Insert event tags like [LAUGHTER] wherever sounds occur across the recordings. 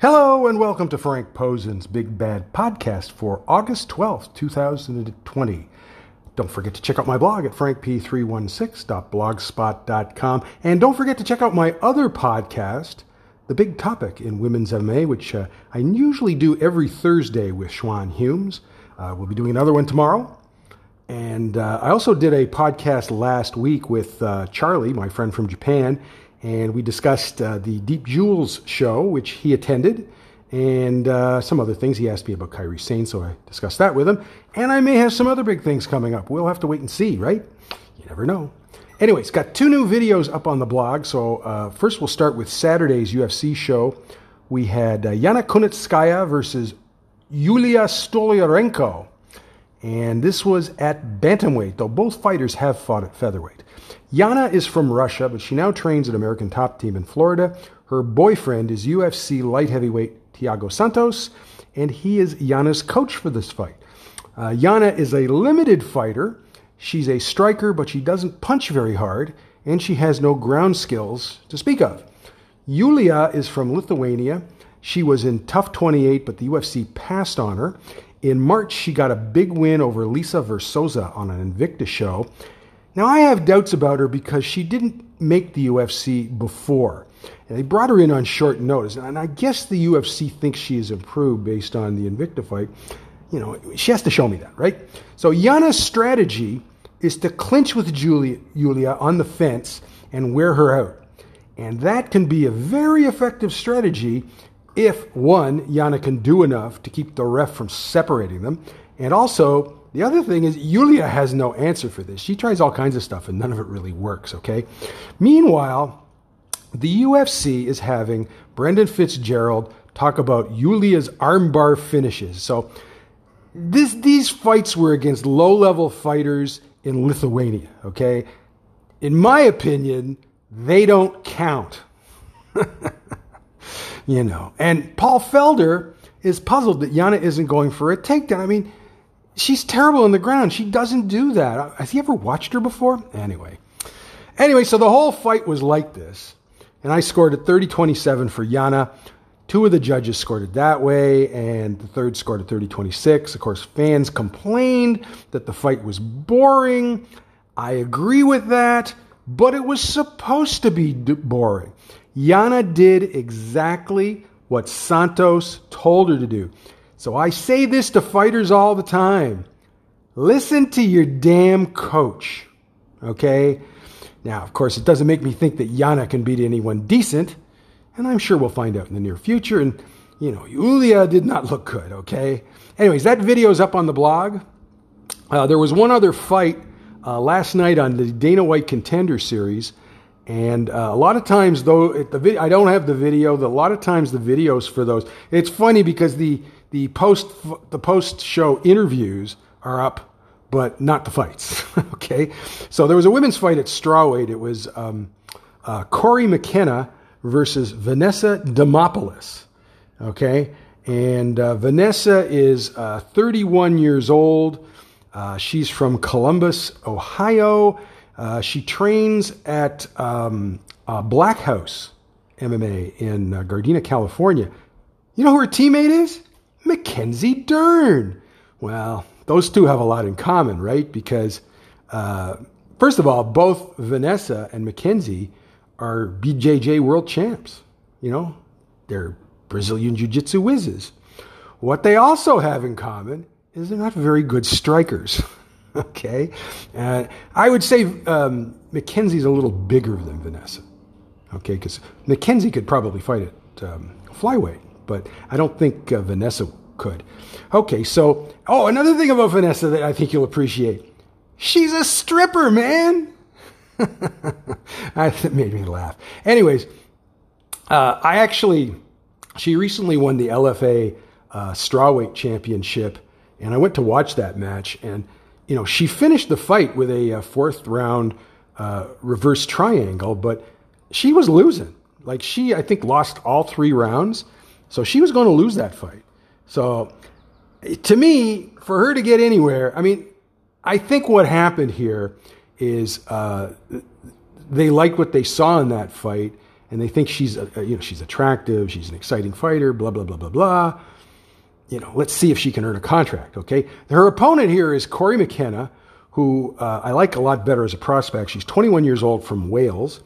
Hello and welcome to Frank Posen's Big Bad Podcast for August 12th, 2020. Don't forget to check out my blog at frankp316.blogspot.com. And don't forget to check out my other podcast, The Big Topic in Women's MMA, which uh, I usually do every Thursday with Schwan Humes. Uh, we'll be doing another one tomorrow. And uh, I also did a podcast last week with uh, Charlie, my friend from Japan, and we discussed uh, the Deep Jewels show, which he attended, and uh, some other things. He asked me about Kairi Sane, so I discussed that with him. And I may have some other big things coming up. We'll have to wait and see, right? You never know. Anyways, got two new videos up on the blog. So uh, first, we'll start with Saturday's UFC show. We had uh, Yana Kunitskaya versus Yulia Stoliarenko. And this was at bantamweight, though both fighters have fought at featherweight. Yana is from Russia, but she now trains at American Top Team in Florida. Her boyfriend is UFC light heavyweight Thiago Santos, and he is Yana's coach for this fight. Uh, Yana is a limited fighter. She's a striker, but she doesn't punch very hard, and she has no ground skills to speak of. Yulia is from Lithuania. She was in TUF 28, but the UFC passed on her. In March, she got a big win over Lisa Verzosa on an Invicta show. Now, I have doubts about her because she didn't make the UFC before. And they brought her in on short notice. And I guess the UFC thinks she has improved based on the Invicta fight. You know, she has to show me that, right? So Yana's strategy is to clinch with Julia, Julia on the fence and wear her out. And that can be a very effective strategy if one, Yana can do enough to keep the ref from separating them, and also the other thing is Yulia has no answer for this. She tries all kinds of stuff and none of it really works, okay? Meanwhile, the UFC is having Brendan Fitzgerald talk about Yulia's armbar finishes. So this, these fights were against low-level fighters in Lithuania, okay? In my opinion, they don't count. [LAUGHS] you know. And Paul Felder is puzzled that Yana isn't going for a takedown. I mean, she's terrible on the ground. She doesn't do that. Has he ever watched her before? Anyway. Anyway, so the whole fight was like this. And I scored at 30 27 for Yana. Two of the judges scored it that way, and the third scored at 30 26. Of course, fans complained that the fight was boring. I agree with that, but it was supposed to be boring. Yana did exactly what Santos told her to do. So I say this to fighters all the time listen to your damn coach. Okay? Now, of course, it doesn't make me think that Yana can beat anyone decent, and I'm sure we'll find out in the near future. And, you know, Yulia did not look good, okay? Anyways, that video is up on the blog. Uh, there was one other fight uh, last night on the Dana White Contender Series and uh, a lot of times, though, the vid- I don't have the video. The, a lot of times, the videos for those. It's funny because the the post the post show interviews are up, but not the fights. [LAUGHS] okay, so there was a women's fight at strawweight. It was um, uh, Cory McKenna versus Vanessa Demopoulos. Okay, and uh, Vanessa is uh, 31 years old. Uh, she's from Columbus, Ohio. Uh, she trains at um, uh, Black House MMA in uh, Gardena, California. You know who her teammate is? Mackenzie Dern. Well, those two have a lot in common, right? Because, uh, first of all, both Vanessa and Mackenzie are BJJ world champs. You know, they're Brazilian Jiu Jitsu whizzes. What they also have in common is they're not very good strikers. [LAUGHS] [LAUGHS] okay? Uh, I would say um, Mackenzie's a little bigger than Vanessa, okay? Because Mackenzie could probably fight at um, flyweight, but I don't think uh, Vanessa could. Okay, so, oh, another thing about Vanessa that I think you'll appreciate she's a stripper, man. [LAUGHS] that made me laugh. Anyways, uh, I actually, she recently won the LFA uh, strawweight championship, and I went to watch that match, and you know, she finished the fight with a, a uh, fourth round uh, reverse triangle, but she was losing. Like she, I think, lost all three rounds, so she was going to lose that fight. So, to me, for her to get anywhere, I mean, I think what happened here is uh, they like what they saw in that fight, and they think she's a, you know she's attractive, she's an exciting fighter, blah blah blah blah blah. You know, let's see if she can earn a contract. Okay, her opponent here is Cory McKenna, who uh, I like a lot better as a prospect. She's 21 years old from Wales.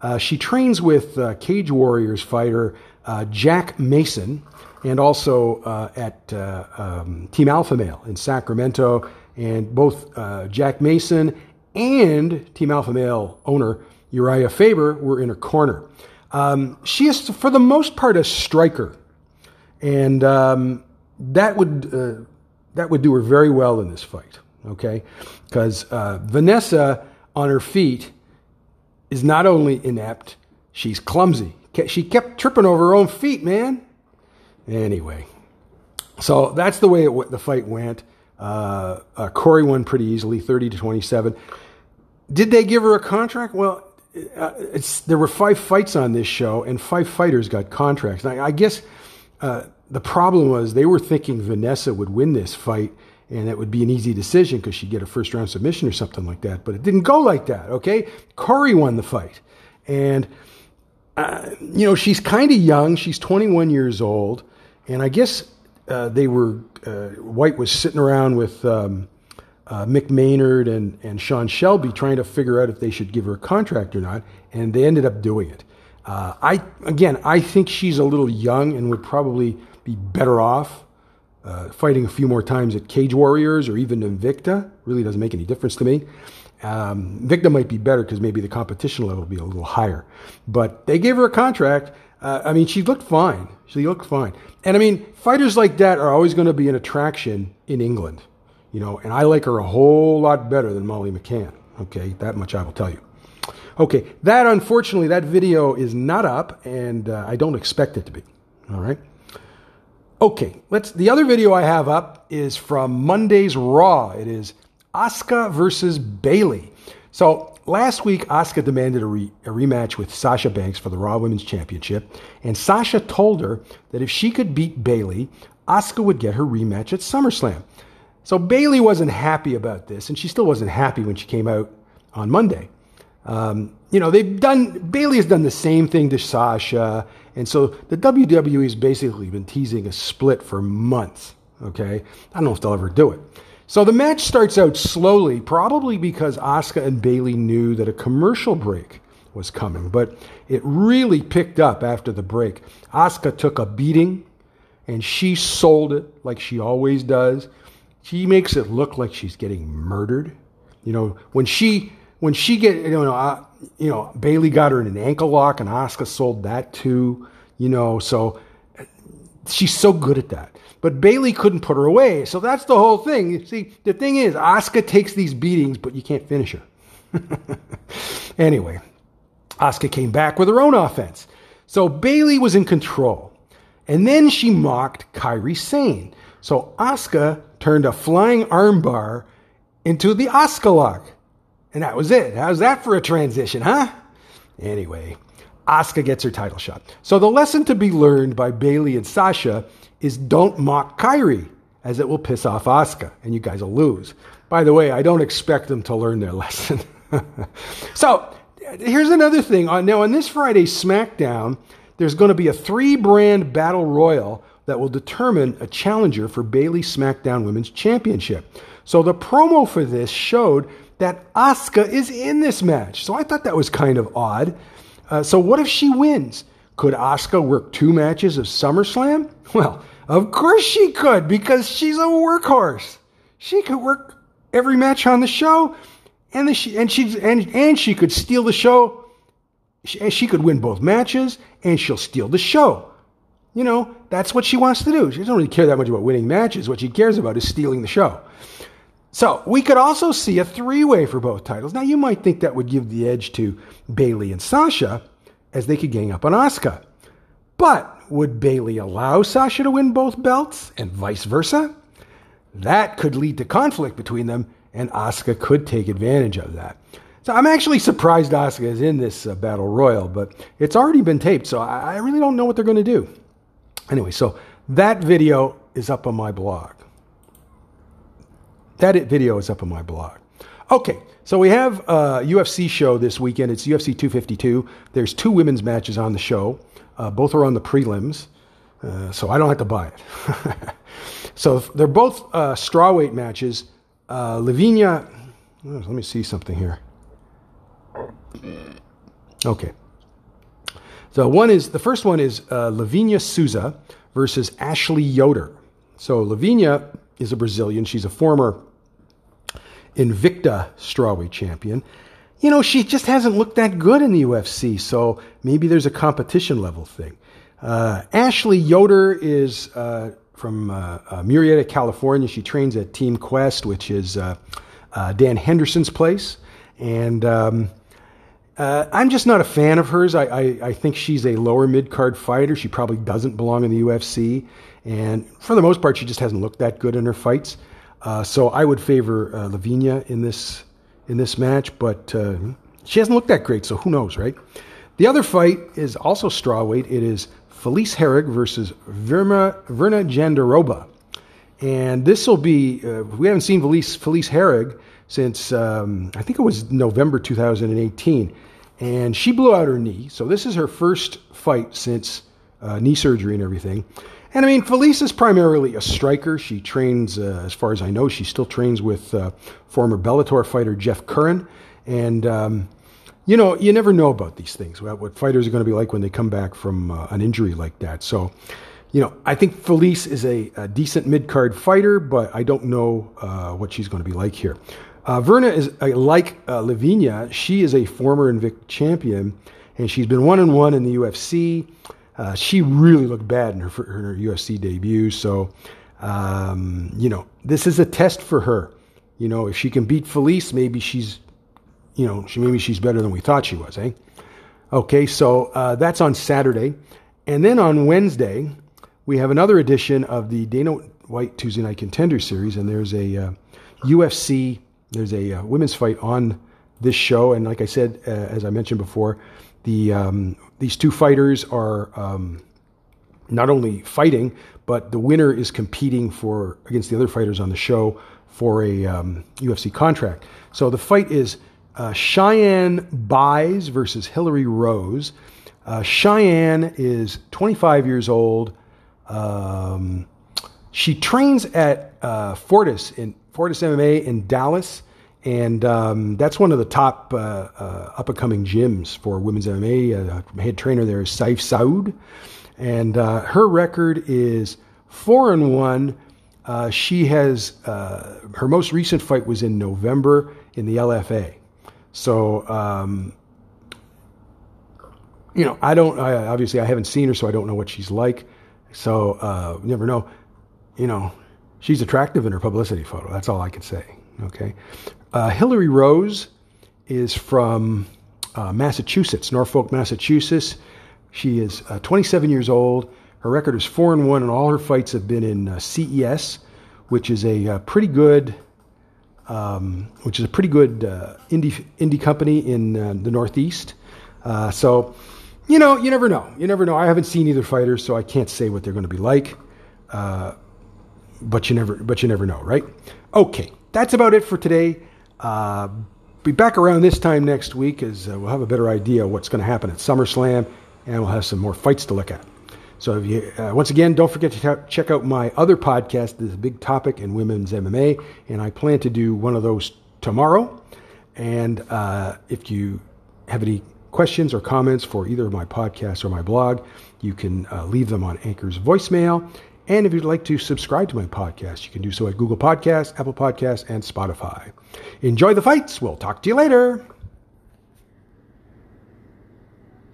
Uh, she trains with uh, Cage Warriors fighter uh, Jack Mason, and also uh, at uh, um, Team Alpha Male in Sacramento. And both Jack Mason and Team Alpha Male owner Urijah Faber were in her corner. Um, she is, for the most part, a striker, and um, that would uh, that would do her very well in this fight. Okay, because uh, Vanessa on her feet is not only inept, she's clumsy. She kept tripping over her own feet, man. Anyway, so that's the way it, the fight went. Uh, uh, Cory won pretty easily, 30 to 27. Did they give her a contract? Well, uh, there were five fights on this show, and five fighters got contracts. I, I guess uh, the problem was they were thinking Vanessa would win this fight, and it would be an easy decision because she'd get a first round submission or something like that. But it didn't go like that. Okay, Cory won the fight, and uh, you know she's kind of young. She's 21 years old, and I guess uh, they were uh, White was sitting around with. Um, uh, Mick Maynard and, and Sean Shelby trying to figure out if they should give her a contract or not, and they ended up doing it. Uh, I again, I think she's a little young and would probably be better off uh, fighting a few more times at Cage Warriors or even Invicta. Really doesn't make any difference to me. Um, Invicta might be better because maybe the competition level will be a little higher. But they gave her a contract. Uh, I mean, she looked fine. She looked fine. And I mean, fighters like that are always going to be an attraction in England you know, and I like her a whole lot better than Molly McCann. Okay, that much I will tell you. Okay, that unfortunately, that video is not up, and uh, I don't expect it to be. All right. Okay, let's. The other video I have up is from Monday's Raw. It is Asuka versus Bayley. So last week, Asuka demanded a, re, a rematch with Sasha Banks for the Raw Women's Championship, and Sasha told her that if she could beat Bayley, Asuka would get her rematch at SummerSlam. So Bayley wasn't happy about this, and she still wasn't happy when she came out on Monday. Um, you know, they've done, Bayley has done the same thing to Sasha, and so the WWE has basically been teasing a split for months. Okay? I don't know if they'll ever do it. So the match starts out slowly, probably because Asuka and Bayley knew that a commercial break was coming, but it really picked up after the break. Asuka took a beating and she sold it like she always does. She makes it look like she's getting murdered. You know, when she when she get you know uh, you know Bayley got her in an ankle lock and Asuka sold that too. You know, so she's so good at that. But Bayley couldn't put her away, so that's the whole thing. You see, the thing is, Asuka takes these beatings, but you can't finish her. [LAUGHS] anyway, Asuka came back with her own offense. So Bayley was in control. And then she mocked Kairi Sane. So Asuka turned a flying armbar into the Asuka lock. And that was it. How's that for a transition, huh? Anyway, Asuka gets her title shot. So the lesson to be learned by Bayley and Sasha is don't mock Kairi, as it will piss off Asuka, and you guys will lose. By the way, I don't expect them to learn their [LAUGHS] lesson. so here's another thing. Now, on this Friday SmackDown, there's going to be a three brand battle royal that will determine a challenger for Bayley SmackDown Women's Championship. So the promo for this showed that Asuka is in this match. So I thought that was kind of odd. Uh, so what if she wins? Could Asuka work two matches of SummerSlam? [LAUGHS] Well, of course she could because she's a workhorse. She could work every match on the show, and the, and she and and she could steal the show. She, she could win both matches, and she'll steal the show. You know, that's what she wants to do. She doesn't really care that much about winning matches. What she cares about is stealing the show. So we could also see a three way for both titles. Now, you might think that would give the edge to Bayley and Sasha as they could gang up on Asuka. But would Bayley allow Sasha to win both belts and vice versa? That could lead to conflict between them, and Asuka could take advantage of that. So I'm actually surprised Asuka is in this uh, battle royal, but it's already been taped, so I, I really don't know what they're going to do. Anyway, so that video is up on my blog. That video is up on my blog. Okay, So we have a UFC show this weekend. It's UFC 252. There's two women's matches on the show. Uh, both are on the prelims, uh, so I don't have to buy it. [LAUGHS] so they're both uh, strawweight matches. Uh, Lavinia, let me see something here. Okay. So one is the first one is uh, Lavinia Souza versus Ashley Yoder. So Lavinia is a Brazilian. She's a former Invicta strawweight champion. You know, she just hasn't looked that good in the UFC, so maybe there's a competition level thing. Uh, Ashley Yoder is uh, from uh, uh Murrieta, California. She trains at Team Quest, which is uh, uh, Dan Henderson's place. And um, I'm just not a fan of hers. I, I, I think she's a lower mid card fighter. She probably doesn't belong in the UFC. And for the most part, she just hasn't looked that good in her fights. Uh, so I would favor uh, Lavinia in this in this match, but uh, she hasn't looked that great, so who knows, right? The other fight is also strawweight. It is Felice Herrig versus Virna, Virna Jandiroba. And this will be, uh, we haven't seen Felice, Felice Herrig since, um, I think it was November 2018. And she blew out her knee. So this is her first fight since uh, knee surgery and everything. And I mean, Felice is primarily a striker. She trains, uh, as far as I know, she still trains with uh, former Bellator fighter Jeff Curran. And, um, you know, you never know about these things, what fighters are going to be like when they come back from uh, an injury like that. So, you know, I think Felice is a, a decent mid card fighter, but I don't know uh, what she's going to be like here. Uh, Virna is uh, like Lavinia. She is a former Invicta champion, and she's been one and one in the UFC. Uh, she really looked bad in her, her UFC debut. So, um, you know, this is a test for her. You know, if she can beat Felice, maybe she's, you know, she, maybe she's better than we thought she was, eh? Okay, so uh, that's on Saturday. And then on Wednesday, we have another edition of the Dana White Tuesday Night Contender Series, and there's a uh, UFC, there's a uh, women's fight on this show. And like I said, uh, as I mentioned before, the um, these two fighters are um, not only fighting, but the winner is competing for against the other fighters on the show for a um, UFC contract. So the fight is uh, Cheyenne Buys versus Hilarie Rose. Uh, Cheyenne is 25 years old. Um, she trains at uh, Fortis in Fortis MMA in Dallas. And um, that's one of the top uh, uh, up and coming gyms for women's MMA. Uh, head trainer there is Saif Saud. And uh, her record is four and one. Uh, she has, uh, her most recent fight was in November in the LFA. So, um, you know, I don't, I, obviously, I haven't seen her, so I don't know what she's like. So, you never know. You know, she's attractive in her publicity photo. That's all I can say. Okay. Uh, Hilarie Rose is from uh, Massachusetts, Norfolk, Massachusetts. She is uh, 27 years old. Her record is four and one, and all her fights have been in uh, CES, which is a uh, pretty good, um, which is a pretty good uh, indie indie company in the Northeast. so, you know, you never know. You never know. I haven't seen either fighter, so I can't say what they're going to be like. but you never, but you never know, right? Okay, that's about it for today. Uh, be back around this time next week as uh, we'll have a better idea of what's going to happen at SummerSlam and we'll have some more fights to look at. So, if you, uh, once again, don't forget to t- check out my other podcast. This big topic in women's MMA, and I plan to do one of those tomorrow. And uh, if you have any questions or comments for either of my podcasts or my blog, you can uh, leave them on Anchor's voicemail. And if you'd like to subscribe to my podcast, you can do so at Google Podcasts, Apple Podcasts, and Spotify. Enjoy the fights. We'll talk to you later.